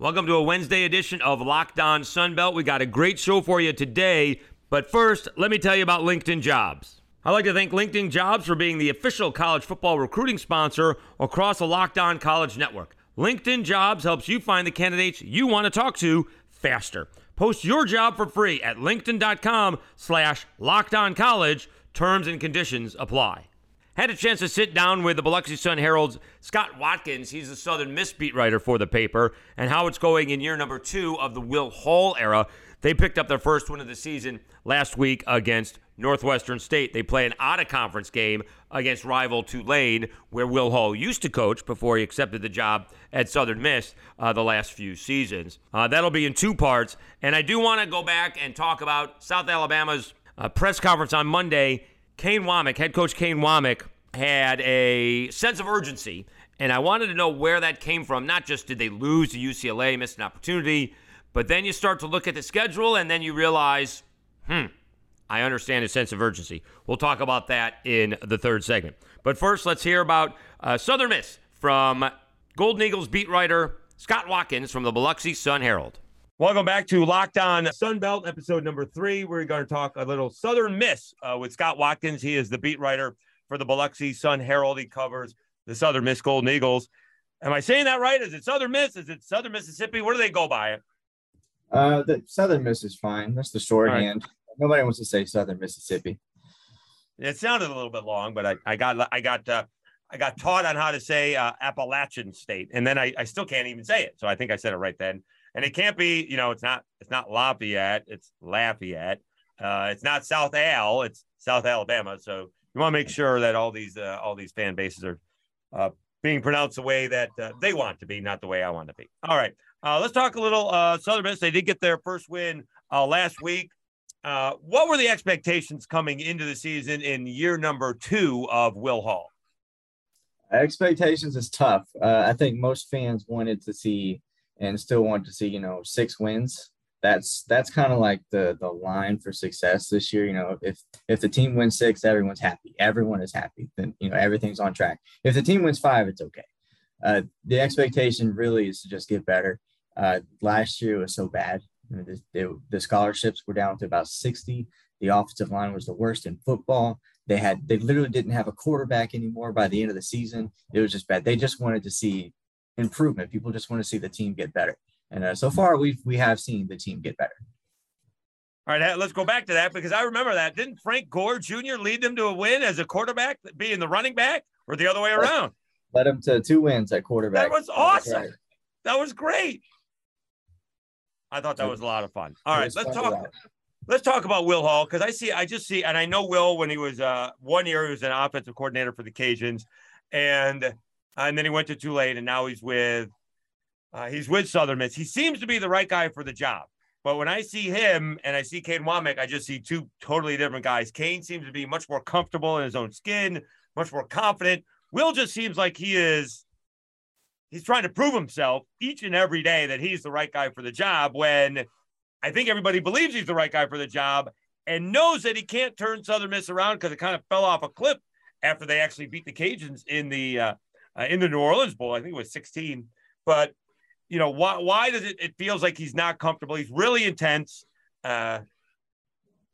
Welcome to a Wednesday edition of Locked On Sunbelt. We got a great show for you today, but first, let me tell you about LinkedIn Jobs. I'd like to thank LinkedIn Jobs for being the official college football recruiting sponsor across the Locked On College Network. LinkedIn Jobs helps you find the candidates you want to talk to faster. Post your job for free at linkedin.com slash locked on college. Terms and conditions apply. Had a chance to sit down with the Biloxi Sun Herald's Scott Watkins. He's the Southern Miss beat writer for the paper, and how it's going in year number two of the Will Hall era. They picked up their first win of the season last week against Northwestern State. They play an out of conference game against rival Tulane, where Will Hall used to coach before he accepted the job at Southern Miss uh, the last few seasons. Uh, that'll be in two parts. And I do want to go back and talk about South Alabama's uh, press conference on Monday Kane Wommack, head coach Kane Wommack, had a sense of urgency, and I wanted to know where that came from. Not just did they lose to UCLA, miss an opportunity, but then you start to look at the schedule, and then you realize, hmm, I understand his sense of urgency. We'll talk about that in the third segment. But first, let's hear about uh, Southern Miss from Golden Eagles beat writer Scott Watkins from the Biloxi Sun Herald. Welcome back to Locked On Sunbelt, episode number three. We're going to talk a little Southern Miss uh, with Scott Watkins. He is the beat writer for the Biloxi Sun Herald. He covers the Southern Miss Golden Eagles. Am I saying that right? Is it Southern Miss? Is it Southern Mississippi? Where do they go by? It? Uh, the Southern Miss is fine. That's the shorthand. Right. Nobody wants to say Southern Mississippi. It sounded a little bit long, but I, I got I got uh, I got taught on how to say uh, Appalachian State, and then I, I still can't even say it. So I think I said it right then and it can't be, you know, it's not it's not Lafayette, it's Lafayette. Uh, it's not South Al, it's South Alabama. So you want to make sure that all these uh, all these fan bases are uh, being pronounced the way that uh, they want to be, not the way I want to be. All right, uh, let's talk a little uh, Southern Miss. They did get their first win uh, last week. Uh, what were the expectations coming into the season in year number two of Will Hall? Expectations is tough. I think most fans wanted to see and still want to see, you know, six wins. That's that's kind of like the the line for success this year. You know, if if the team wins six, everyone's happy. Everyone is happy. Then you know everything's on track. If the team wins five, it's okay. Uh, the expectation really is to just get better. Uh, last year was so bad. the, the, the scholarships were down to about 60. The offensive line was the worst in football. They had they literally didn't have a quarterback anymore by the end of the season. It was just bad. They just wanted to see improvement. People just want to see the team get better. And uh, so far, we've we have seen the team get better. All right, let's go back to that because I remember that. Didn't Frank Gore Jr. lead them to a win as a quarterback, being the running back, or the other way around? Led them to two wins at quarterback. That was awesome. Right. That was great. I thought that was a lot of fun. All right, let's talk. Let's talk about Will Hall because I see, I just see, and I know Will when he was uh, one year he was an offensive coordinator for the Cajuns, and uh, and then he went to Tulane, and now he's with uh, he's with Southern Miss. He seems to be the right guy for the job. But when I see him and I see Kane Wommack, I just see two totally different guys. Kane seems to be much more comfortable in his own skin, much more confident. Will just seems like he is he's trying to prove himself each and every day that he's the right guy for the job when I think everybody believes he's the right guy for the job and knows that he can't turn Southern Miss around because it kind of fell off a cliff after they actually beat the Cajuns in the uh, uh, in the New Orleans Bowl. I think it was 16. But you know why? Why does it? It feels like he's not comfortable. He's really intense. Uh,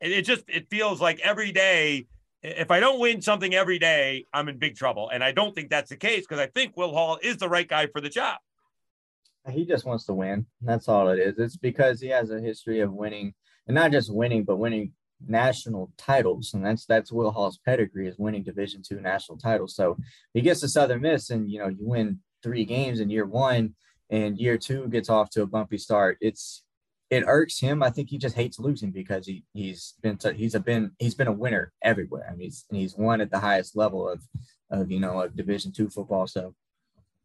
it, it just it feels like every day. If I don't win something every day, I'm in big trouble. And I don't think that's the case because I think Will Hall is the right guy for the job. He just wants to win. That's all it is. It's because he has a history of winning, and not just winning, but winning national titles, and that's that's Will Hall's pedigree is winning Division two national titles. So he gets to Southern Miss, and you know you win three games in year one, and year two gets off to a bumpy start. It's it irks him. I think he just hates losing because he he's been to, he's a been he's been a winner everywhere. I mean he's he's won at the highest level of of you know of Division two football. So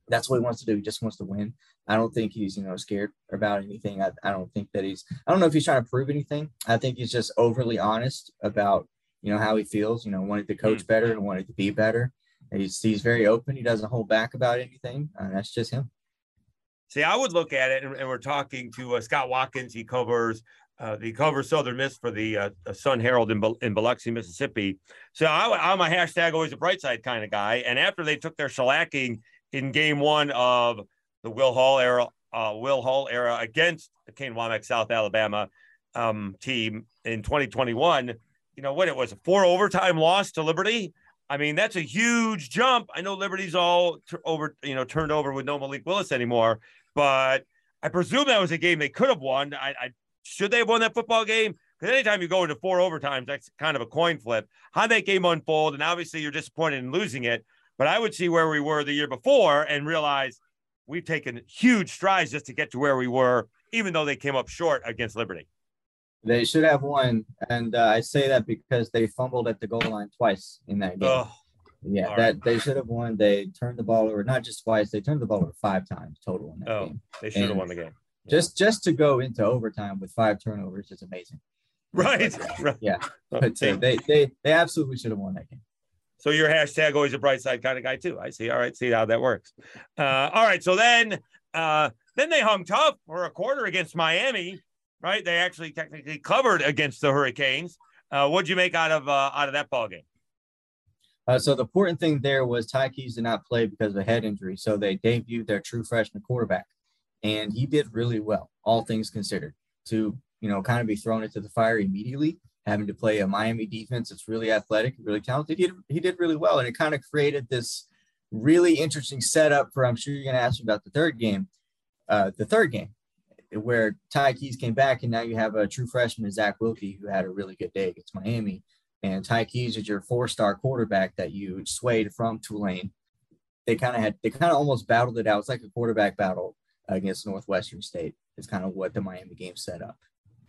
that's what he wants to do. He just wants to win. I don't think he's, you know, scared about anything. I, I don't think that he's, I don't know if he's trying to prove anything. I think he's just overly honest about, you know, how he feels, you know, wanted to coach mm. better and wanted to be better. And He's, he's very open. He doesn't hold back about anything. Uh, that's just him. See, I would look at it, and, and we're talking to uh, Scott Watkins. He covers uh, he covers Southern Miss for the uh, Sun Herald in, in Biloxi, Mississippi. So I, am a hashtag always a bright side kind of guy. And after they took their shellacking in game one of the Will Hall era uh, Will Hall era against the Kane Wommack South Alabama um, team in 2021. You know what? It was a four overtime loss to Liberty. I mean, that's a huge jump. I know Liberty's all t- over, you know, turned over with no Malik Willis anymore, but I presume that was a game they could have won. I, I should they have won that football game? Because anytime you go into four overtimes, that's kind of a coin flip. How that game unfold, and obviously you're disappointed in losing it. But I would see where we were the year before and realize we've taken huge strides just to get to where we were, even though they came up short against Liberty. They should have won, and uh, I say that because they fumbled at the goal line twice in that game. Oh, yeah, that right. they should have won. They turned the ball over not just twice; they turned the ball over five times total in that oh, game. They should have won the game. Just just to go into overtime with five turnovers is amazing. Right. right. Yeah. But uh, they they they absolutely should have won that game. So your hashtag always a bright side kind of guy too. I see. All right, see how that works. Uh, all right, so then uh, then they hung tough for a quarter against Miami. Right, they actually technically covered against the Hurricanes. Uh, what'd you make out of uh, out of that ball game? Uh, so the important thing there was Ty Keyes did not play because of a head injury. So they debuted their true freshman quarterback, and he did really well, all things considered. To you know, kind of be thrown into the fire immediately having to play a Miami defense that's really athletic, really talented. He did, he did really well. And it kind of created this really interesting setup for, I'm sure you're going to ask me about the third game, uh, the third game where Ty Keyes came back and now you have a true freshman, Zach Wilcke, who had a really good day against Miami. And Ty Keyes is your four-star quarterback that you swayed from Tulane. They kind of had, they kind of almost battled it out. It's like a quarterback battle against Northwestern State. It's kind of what the Miami game set up.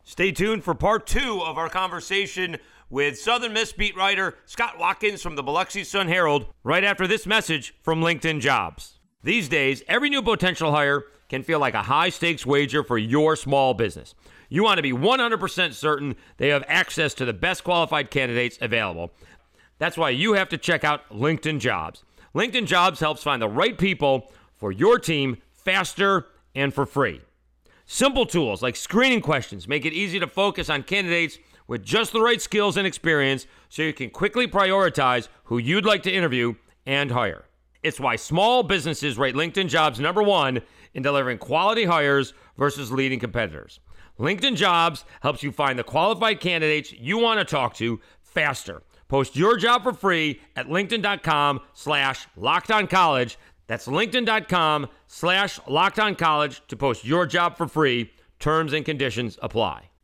Stay tuned for part two of our conversation with Southern Miss beat writer Scott Watkins from the Biloxi Sun Herald right after this message from LinkedIn Jobs. These days, every new potential hire can feel like a high stakes wager for your small business. You want to be 100% certain they have access to the best qualified candidates available. That's why you have to check out LinkedIn Jobs. LinkedIn Jobs helps find the right people for your team faster and for free. Simple tools like screening questions make it easy to focus on candidates with just the right skills and experience so you can quickly prioritize who you'd like to interview and hire. It's why small businesses rate LinkedIn jobs number one in delivering quality hires versus leading competitors. LinkedIn jobs helps you find the qualified candidates you want to talk to faster. Post your job for free at linkedin.com slash college. That's linkedin.com slash college to post your job for free. Terms and conditions apply.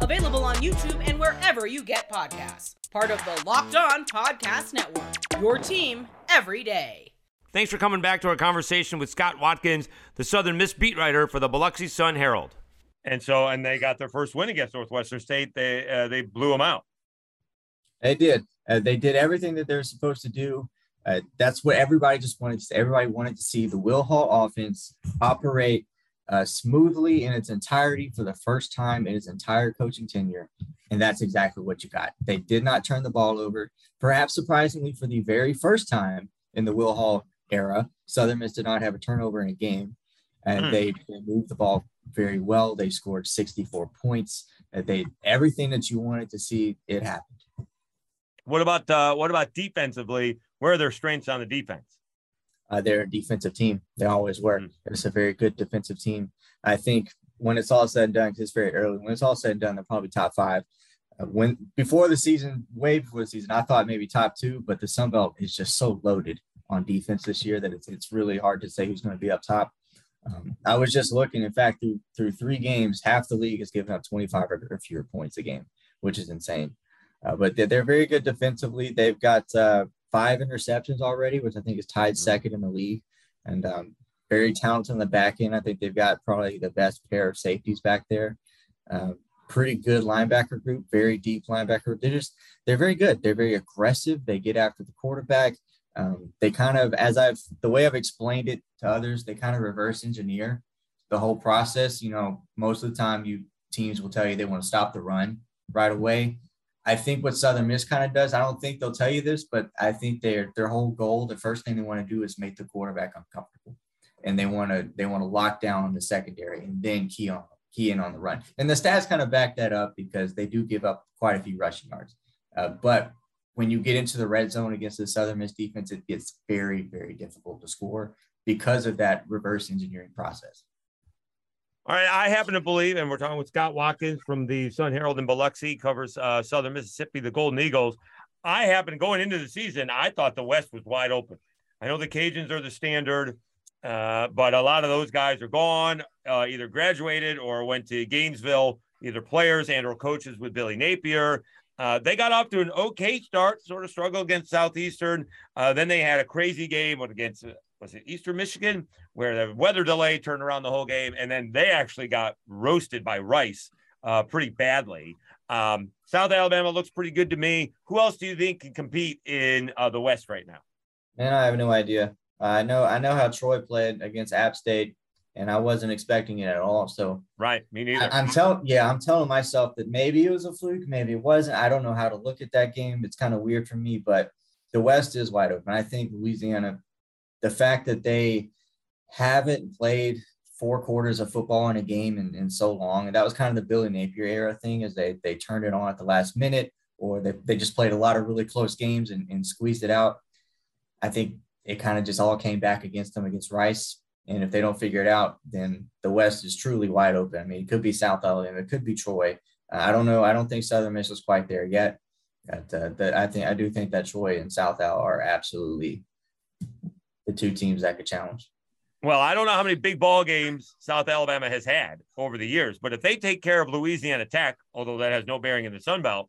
Available on YouTube and wherever you get podcasts. Part of the Locked On Podcast Network. Your team every day. Thanks for coming back to our conversation with Scott Watkins, the Southern Miss beat writer for the Biloxi Sun Herald. And so, and they got their first win against Northwestern State. They uh, they blew them out. They did. Uh, they did everything that they're supposed to do. Uh, that's what everybody just wanted to. Everybody wanted to see the Will Hall offense operate uh, smoothly in its entirety for the first time in its entire coaching tenure. And that's exactly what you got. They did not turn the ball over, perhaps surprisingly for the very first time in the Will Hall era. Southern Miss did not have a turnover in a game, and mm. they, they, moved the ball very well. They scored 64 points. They everything that you wanted to see, it happened. What about uh, what about defensively? Where are their strengths on the defense? Uh, they're a defensive team. They always were. Mm. It's a very good defensive team. I think when it's all said and done, because it's very early, when it's all said and done, they're probably top five. Uh, when before the season, way before the season, I thought maybe top two, but the Sun Belt is just so loaded on defense this year that it's it's really hard to say who's going to be up top. Um, I was just looking. In fact, through through three games, half the league has given up 25 or fewer points a game, which is insane. Uh, but they're, they're, very good defensively. They've got uh, five interceptions already, which I think is tied mm-hmm. second in the league, and um, very talented in the back end. I think they've got probably the best pair of safeties back there. Uh, pretty good linebacker group, very deep linebacker. They're just they're very good. They're very aggressive. They get after the quarterback. Um, they kind of, as I've the way I've explained it to others, they kind of reverse engineer the whole process. You know, most of the time, you teams will tell you they want to stop the run right away. I think what Southern Miss kind of does, I don't think they'll tell you this, but I think their their whole goal, the first thing they want to do is make the quarterback uncomfortable. And they want to they want to lock down the secondary and then key on key in on the run. And the stats kind of back that up because they do give up quite a few rushing yards. Uh, but when you get into the red zone against the Southern Miss defense, it gets very, very difficult to score because of that reverse engineering process. All right, I happen to believe, and we're talking with Scott Watkins from the Sun Herald in Biloxi, covers uh, Southern Mississippi, the Golden Eagles. I happen going into the season, I thought the West was wide open. I know the Cajuns are the standard, uh, but a lot of those guys are gone, uh, either graduated or went to Gainesville, either players and or coaches with Billy Napier. Uh, they got off to an okay start, sort of struggle against Southeastern. Uh, then they had a crazy game against was it Eastern Michigan, where the weather delay turned around the whole game, and then they actually got roasted by Rice uh, pretty badly. Um, South Alabama looks pretty good to me. Who else do you think can compete in uh, the West right now? Man, I have no idea. I know I know how Troy played against App State, and I wasn't expecting it at all. So right, me neither. I, am telling, yeah, I'm telling myself that maybe it was a fluke, maybe it wasn't. I don't know how to look at that game. It's kind of weird for me, but the West is wide open. I think Louisiana the fact that they haven't played four quarters of football in a game in, in so long, and that was kind of the Billy Napier era thing, is they they turned it on at the last minute, or they, they just played a lot of really close games and, and squeezed it out. I think it kind of just all came back against them against Rice. And if they don't figure it out, then the West is truly wide open. I mean, it could be South Alabama, it could be Troy. Uh, I don't know. I don't think Southern Miss is quite there yet. But, uh, the, I think I do think that Troy and South Al are absolutely the two teams that could challenge. Well, I don't know how many big ball games South Alabama has had over the years, but if they take care of Louisiana Tech, although that has no bearing in the Sun Belt,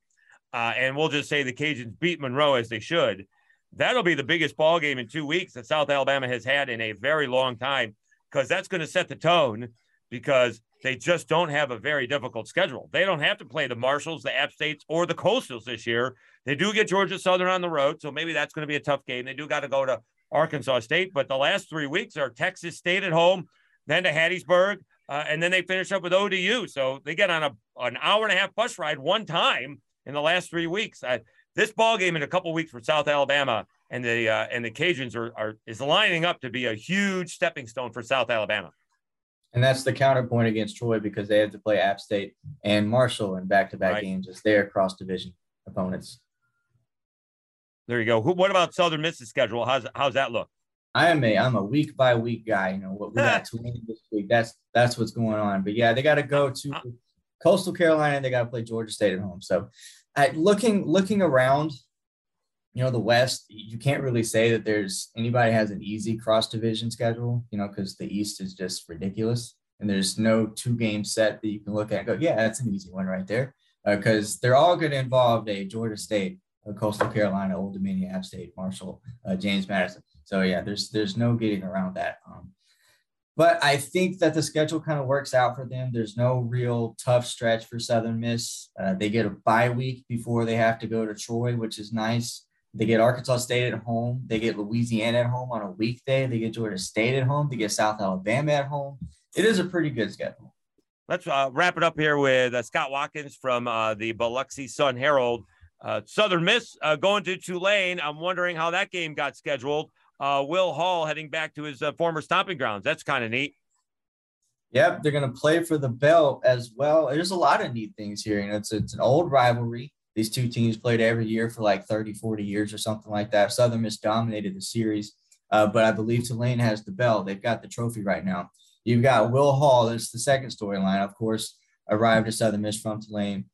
uh, and we'll just say the Cajuns beat Monroe as they should, that'll be the biggest ball game in two weeks that South Alabama has had in a very long time, because that's going to set the tone. Because they just don't have a very difficult schedule. They don't have to play the Marshalls, the App States, or the Coastals this year. They do get Georgia Southern on the road, so maybe that's going to be a tough game. They do got to go to Arkansas State. But the last three weeks are Texas State at home, then to Hattiesburg, uh, and then they finish up with ODU. So they get on a an hour and a half bus ride one time in the last three weeks. Uh, this ball game in a couple weeks for South Alabama and the uh, and the Cajuns are, are is lining up to be a huge stepping stone for South Alabama. And that's the counterpoint against Troy because they have to play App State and Marshall in back-to-back right. games as their cross-division opponents. There you go. Who, what about Southern Miss's schedule? How's how's that look? I am a I'm a week by week guy. You know what we got to win this week. That's that's what's going on. But yeah, they got to go to uh, Coastal Carolina. They got to play Georgia State at home. So, at looking looking around, you know the West, you can't really say that there's anybody has an easy cross division schedule. You know because the East is just ridiculous, and there's no two game set that you can look at and go, yeah, that's an easy one right there. Because uh, they're all going to involve a Georgia State uh, Coastal Carolina, Old Dominion, App State, Marshall, uh, James Madison. So yeah, there's there's no getting around that. Um, but I think that the schedule kind of works out for them. There's no real tough stretch for Southern Miss. Uh, they get a bye week before they have to go to Troy, which is nice. They get Arkansas State at home. They get Louisiana at home on a weekday. They get Georgia State at home. They get South Alabama at home. It is a pretty good schedule. Let's uh, wrap it up here with uh, Scott Watkins from uh, the Biloxi Sun Herald. Uh, Southern Miss uh, going to Tulane. I'm wondering how that game got scheduled. Uh, Will Hall heading back to his uh, former stomping grounds. That's kind of neat. Yep, they're going to play for the belt as well. There's a lot of neat things here. You know, it's, it's an old rivalry. These two teams played every year for like 30, 40 years or something like that. Southern Miss dominated the series, uh, but I believe Tulane has the belt. They've got the trophy right now. You've got Will Hall. That's the second storyline, of course, arrived at Southern Miss from Tulane.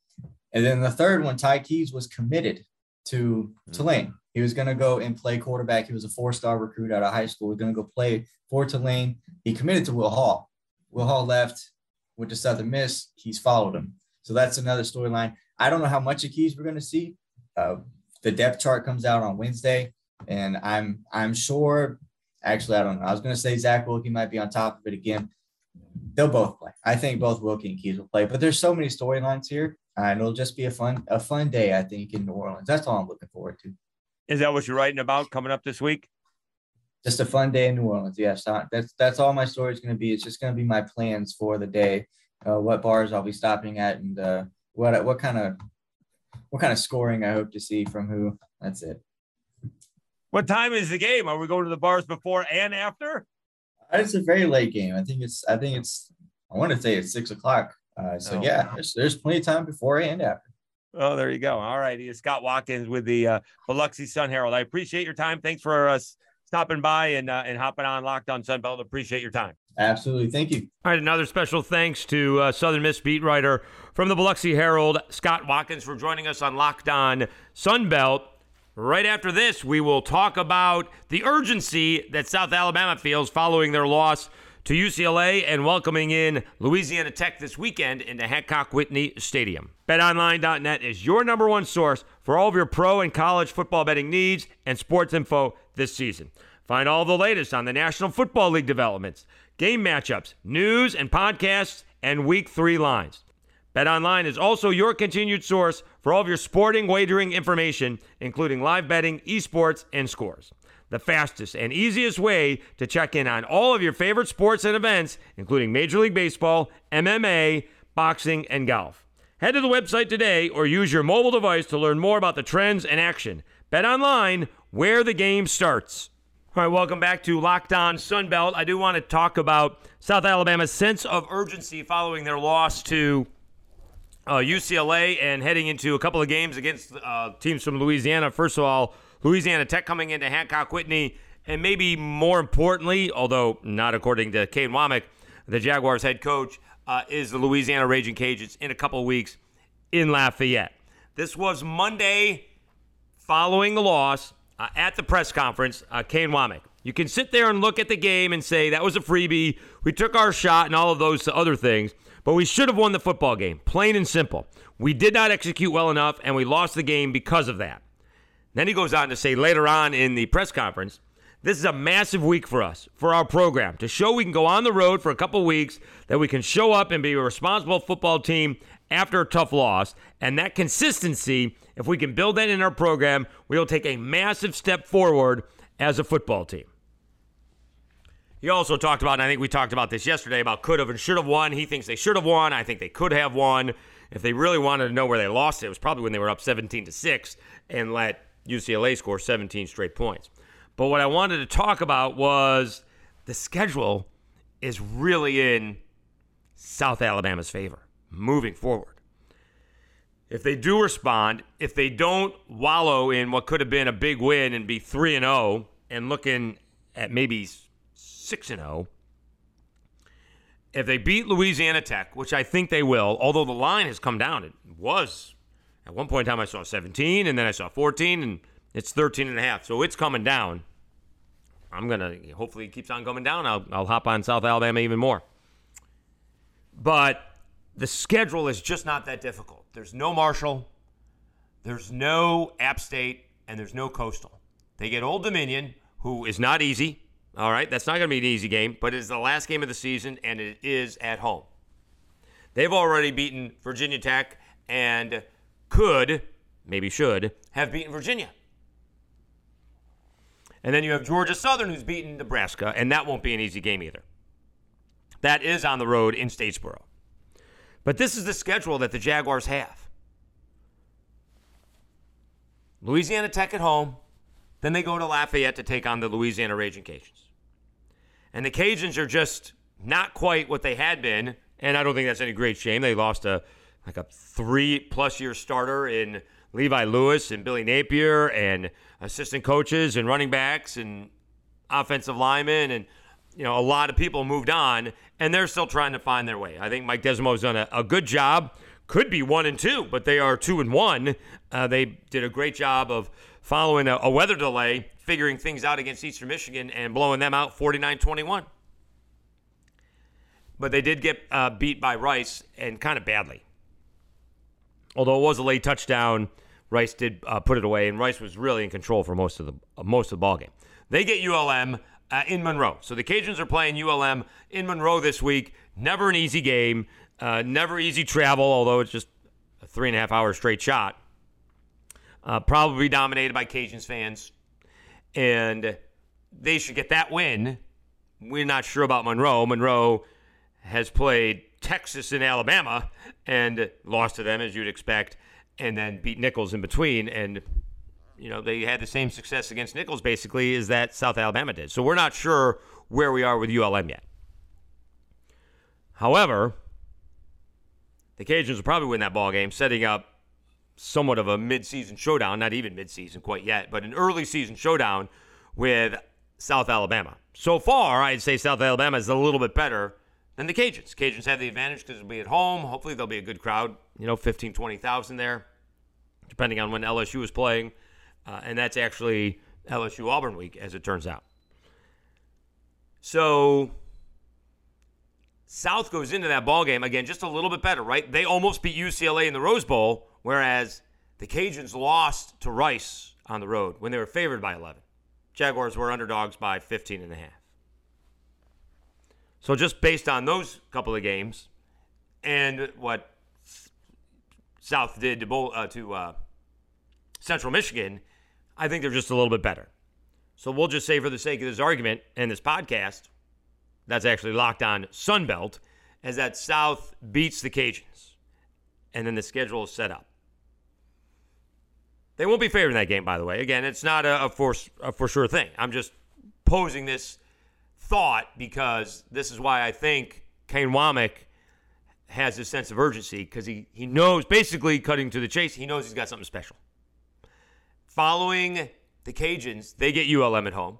And then the third one, Ty Keyes was committed to mm-hmm. Tulane. He was going to go and play quarterback. He was a four-star recruit out of high school. He was going to go play for Tulane. He committed to Will Hall. Will Hall left, went to Southern Miss. Keyes followed him. So that's another storyline. I don't know how much of Keyes we're going to see. Uh, the depth chart comes out on Wednesday, and I'm I'm sure. Actually, I don't know. I was going to say Zach Wilcke might be on top of it again. They'll both play. I think both Wilcke and Keyes will play. But there's so many storylines here and it'll just be a fun a fun day I think in New Orleans. That's all I'm looking forward to. Is that what you're writing about coming up this week? just a fun day in New Orleans. Yes, that's that's all my story is going to be. It's just going to be my plans for the day, uh, what bars I'll be stopping at, and uh, what what kind of what kind of scoring I hope to see from who. That's it. What time is the game? Are we going to the bars before and after? Uh, it's a very late game. I think it's. I think it's. I want to say it's six o'clock. Uh, so oh. yeah, there's, there's plenty of time before and after. Oh, there you go. All right, Scott Watkins with the uh, Biloxi Sun Herald. I appreciate your time. Thanks for us stopping by and uh, and hopping on Locked On Sunbelt. Appreciate your time. Absolutely. Thank you. All right. Another special thanks to uh, Southern Miss beat writer from the Biloxi Herald, Scott Watkins, for joining us on Locked On Sunbelt. Right after this, we will talk about the urgency that South Alabama feels following their loss to UCLA and welcoming in Louisiana Tech this weekend into Hancock Whitney Stadium. BetOnline.net is your number one source for all of your pro and college football betting needs and sports info this season. Find all the latest on the National Football League developments, game matchups, news and podcasts, and week three lines. BetOnline is also your continued source for all of your sporting wagering information, including live betting, esports, and scores. The fastest and easiest way to check in on all of your favorite sports and events, including Major League Baseball, MMA, boxing, and golf. Head to the website today or use your mobile device to learn more about the trends and action. Bet online, where the game starts. All right, welcome back to Locked On Sunbelt. I do want to talk about South Alabama's sense of urgency following their loss to uh, UCLA and heading into a couple of games against uh, teams from Louisiana. First of all, Louisiana Tech coming into Hancock Whitney, and maybe more importantly, although not according to Kane Wommack, the Jaguars head coach, uh, is the Louisiana Raging Cajuns in a couple weeks in Lafayette. This was Monday following the loss uh, at the press conference. Uh, Kane Wommack. You can sit there and look at the game and say that was a freebie. We took our shot and all of those other things. But we should have won the football game, plain and simple. We did not execute well enough, and we lost the game because of that. Then he goes on to say later on in the press conference, this is a massive week for us, for our program, to show we can go on the road for a couple weeks, that we can show up and be a responsible football team after a tough loss. And that consistency, if we can build that in our program, we'll take a massive step forward as a football team. He also talked about, and I think we talked about this yesterday, about could have and should have won. He thinks they should have won. I think they could have won. If they really wanted to know where they lost it, it was probably when they were up 17 to 6 and let UCLA score 17 straight points. But what I wanted to talk about was the schedule is really in South Alabama's favor moving forward. If they do respond, if they don't wallow in what could have been a big win and be 3 and 0 and looking at maybe 6 and 0. If they beat Louisiana Tech, which I think they will, although the line has come down, it was at one point in time I saw 17 and then I saw 14 and it's 13 and a half. So it's coming down. I'm going to hopefully it keeps on coming down. I'll I'll hop on South Alabama even more. But the schedule is just not that difficult. There's no Marshall, there's no App State, and there's no Coastal. They get Old Dominion, who is not easy. All right, that's not going to be an easy game, but it is the last game of the season, and it is at home. They've already beaten Virginia Tech and could, maybe should, have beaten Virginia. And then you have Georgia Southern, who's beaten Nebraska, and that won't be an easy game either. That is on the road in Statesboro. But this is the schedule that the Jaguars have Louisiana Tech at home, then they go to Lafayette to take on the Louisiana Raging Cajuns. And the Cajuns are just not quite what they had been. And I don't think that's any great shame. They lost a like a three plus year starter in Levi Lewis and Billy Napier and assistant coaches and running backs and offensive linemen and you know a lot of people moved on and they're still trying to find their way. I think Mike Desormeaux's done a, a good job. Could be one and two, but they are two and one. Uh, they did a great job of following a, a weather delay figuring things out against Eastern Michigan and blowing them out 49 21. But they did get uh, beat by Rice and kind of badly. Although it was a late touchdown, Rice did uh, put it away, and Rice was really in control for most of the uh, most of the ball game. They get ULM uh, in Monroe, so the Cajuns are playing ULM in Monroe this week. Never an easy game, uh, never easy travel, although it's just a three and a half hour straight shot. Uh, probably dominated by Cajuns fans. And they should get that win. We're not sure about Monroe. Monroe has played Texas and Alabama and lost to them as you'd expect, and then beat Nicholls in between. And you know they had the same success against Nicholls basically as that South Alabama did. So we're not sure where we are with ULM yet. However, the Cajuns will probably win that ball game, setting up somewhat of a midseason showdown, not even midseason quite yet, but an early season showdown with South Alabama. So far, I'd say South Alabama is a little bit better than the Cajuns. Cajuns have the advantage because they'll be at home. Hopefully, there'll be a good crowd, you know, 15, 20,000 there, depending on when LSU is playing. Uh, and that's actually LSU Auburn week, as it turns out. So South goes into that ball game again just a little bit better, right? They almost beat UCLA in the Rose Bowl, whereas the Cajuns lost to Rice on the road when they were favored by 11. Jaguars were underdogs by 15 and a half. So just based on those couple of games and what South did to, uh, to uh, Central Michigan, I think they're just a little bit better. So we'll just say, for the sake of this argument and this podcast, that's actually locked on Sunbelt, as that South beats the Cajuns. And then the schedule is set up. They won't be favored in that game, by the way. Again, it's not a, a, for, a for sure thing. I'm just posing this thought because this is why I think Kane Wommack has this sense of urgency because he, he knows, basically cutting to the chase, he knows he's got something special. Following the Cajuns, they get ULM at home.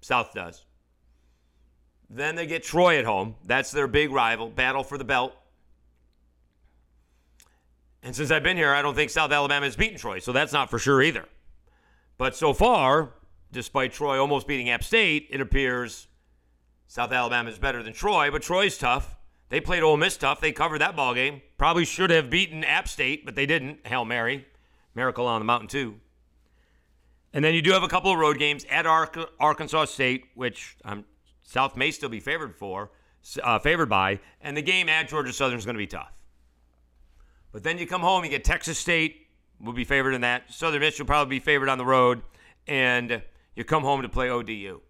South does. Then they get Troy at home. That's their big rival, battle for the belt. And since I've been here, I don't think South Alabama has beaten Troy, so that's not for sure either. But so far, despite Troy almost beating App State, it appears South Alabama is better than Troy, but Troy's tough. They played Ole Miss tough. They covered that ball game. Probably should have beaten App State, but they didn't. Hail Mary. Miracle on the mountain, too. And then you do have a couple of road games at Arkansas State, which um, South may still be favored for, uh, favored by, and the game at Georgia Southern is going to be tough. But then you come home, you get Texas State will be favored in that. Southern Miss will probably be favored on the road, and you come home to play ODU.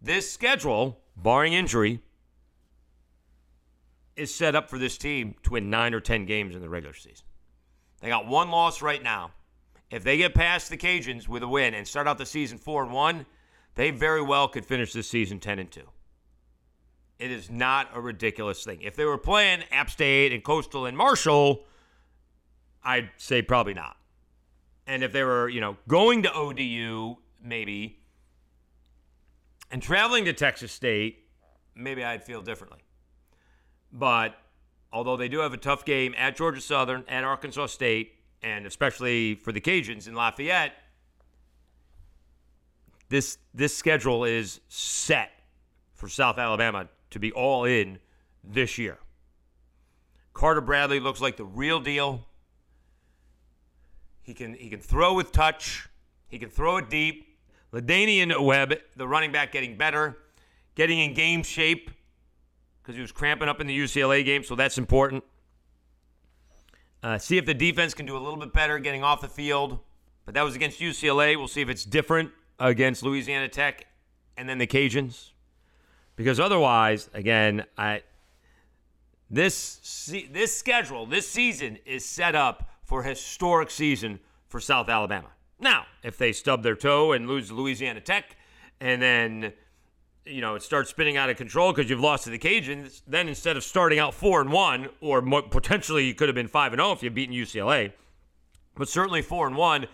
This schedule, barring injury, is set up for this team to win nine or ten games in the regular season. They got one loss right now. If they get past the Cajuns with a win and start out the season four and one, they very well could finish this season ten and two. It is not a ridiculous thing. If they were playing App State and Coastal and Marshall, I'd say probably not. And if they were, you know, going to ODU, maybe, and traveling to Texas State, maybe I'd feel differently. But although they do have a tough game at Georgia Southern, at Arkansas State, and especially for the Cajuns in Lafayette, this this schedule is set for South Alabama to be all in this year. Carter Bradley looks like the real deal. He can he can throw with touch. He can throw it deep. La'Damian Webb, the running back, getting better, getting in game shape because he was cramping up in the UCLA game, so that's important. Uh, see if the defense can do a little bit better getting off the field. But that was against UCLA. We'll see if it's different against Louisiana Tech and then the Cajuns. Because otherwise, again, I this this schedule, this season is set up for historic season for South Alabama. Now, if they stub their toe and lose Louisiana Tech, and then you know it starts spinning out of control because you've lost to the Cajuns, then instead of starting out four and one, or potentially you could have been five and zero oh if you beaten UCLA, but certainly four and one,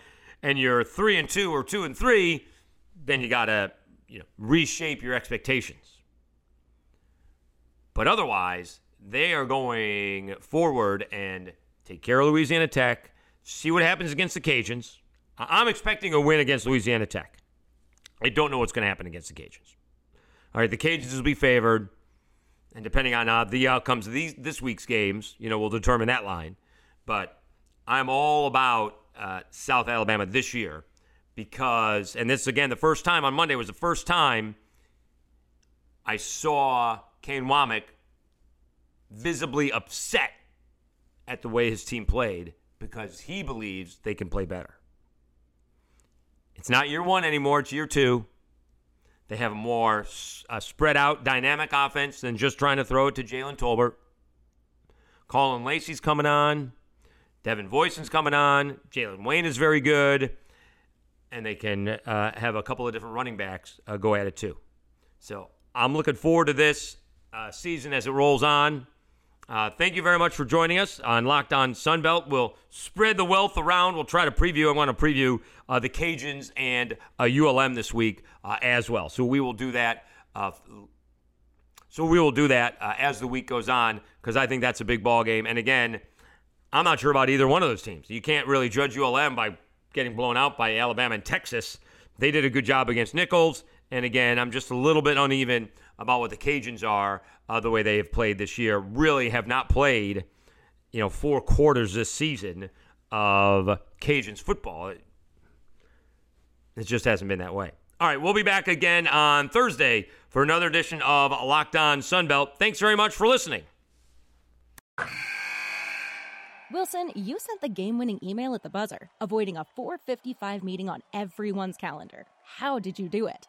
and you're three and two or two and three, then you got to you know reshape your expectations. But otherwise, they are going forward and take care of Louisiana Tech, see what happens against the Cajuns. I'm expecting a win against Louisiana Tech. I don't know what's going to happen against the Cajuns. All right, the Cajuns will be favored, and depending on uh, the outcomes of these this week's games, you know, will determine that line. But I'm all about uh, South Alabama this year because, and this again, the first time on Monday was the first time I saw Kane Wommack visibly upset at the way his team played because he believes they can play better. It's not year one anymore, it's year two. They have a more uh, spread out, dynamic offense than just trying to throw it to Jalen Tolbert. Caullin Lacy's coming on. Devin Voisin's coming on. Jalen Wayne is very good. And they can uh, have a couple of different running backs uh, go at it too. So I'm looking forward to this uh, season as it rolls on. Uh, thank you very much for joining us on Locked On Sunbelt. We'll spread the wealth around. We'll try to preview. I want to preview uh, the Cajuns and ULM uh, this week uh, as well. So we will do that. Uh, so we will do that as the week goes on because I think that's a big ball game. And again, I'm not sure about either one of those teams. You can't really judge ULM by getting blown out by Alabama and Texas. They did a good job against Nicholls. And again, I'm just a little bit uneven about what the Cajuns are, uh, the way they have played this year. Really have not played, you know, four quarters this season of Cajuns football. It, it just hasn't been that way. All right, we'll be back again on Thursday for another edition of Locked On Sunbelt. Thanks very much for listening. Wilson, you sent the game-winning email at the buzzer, avoiding a 4:55 meeting on everyone's calendar. How did you do it?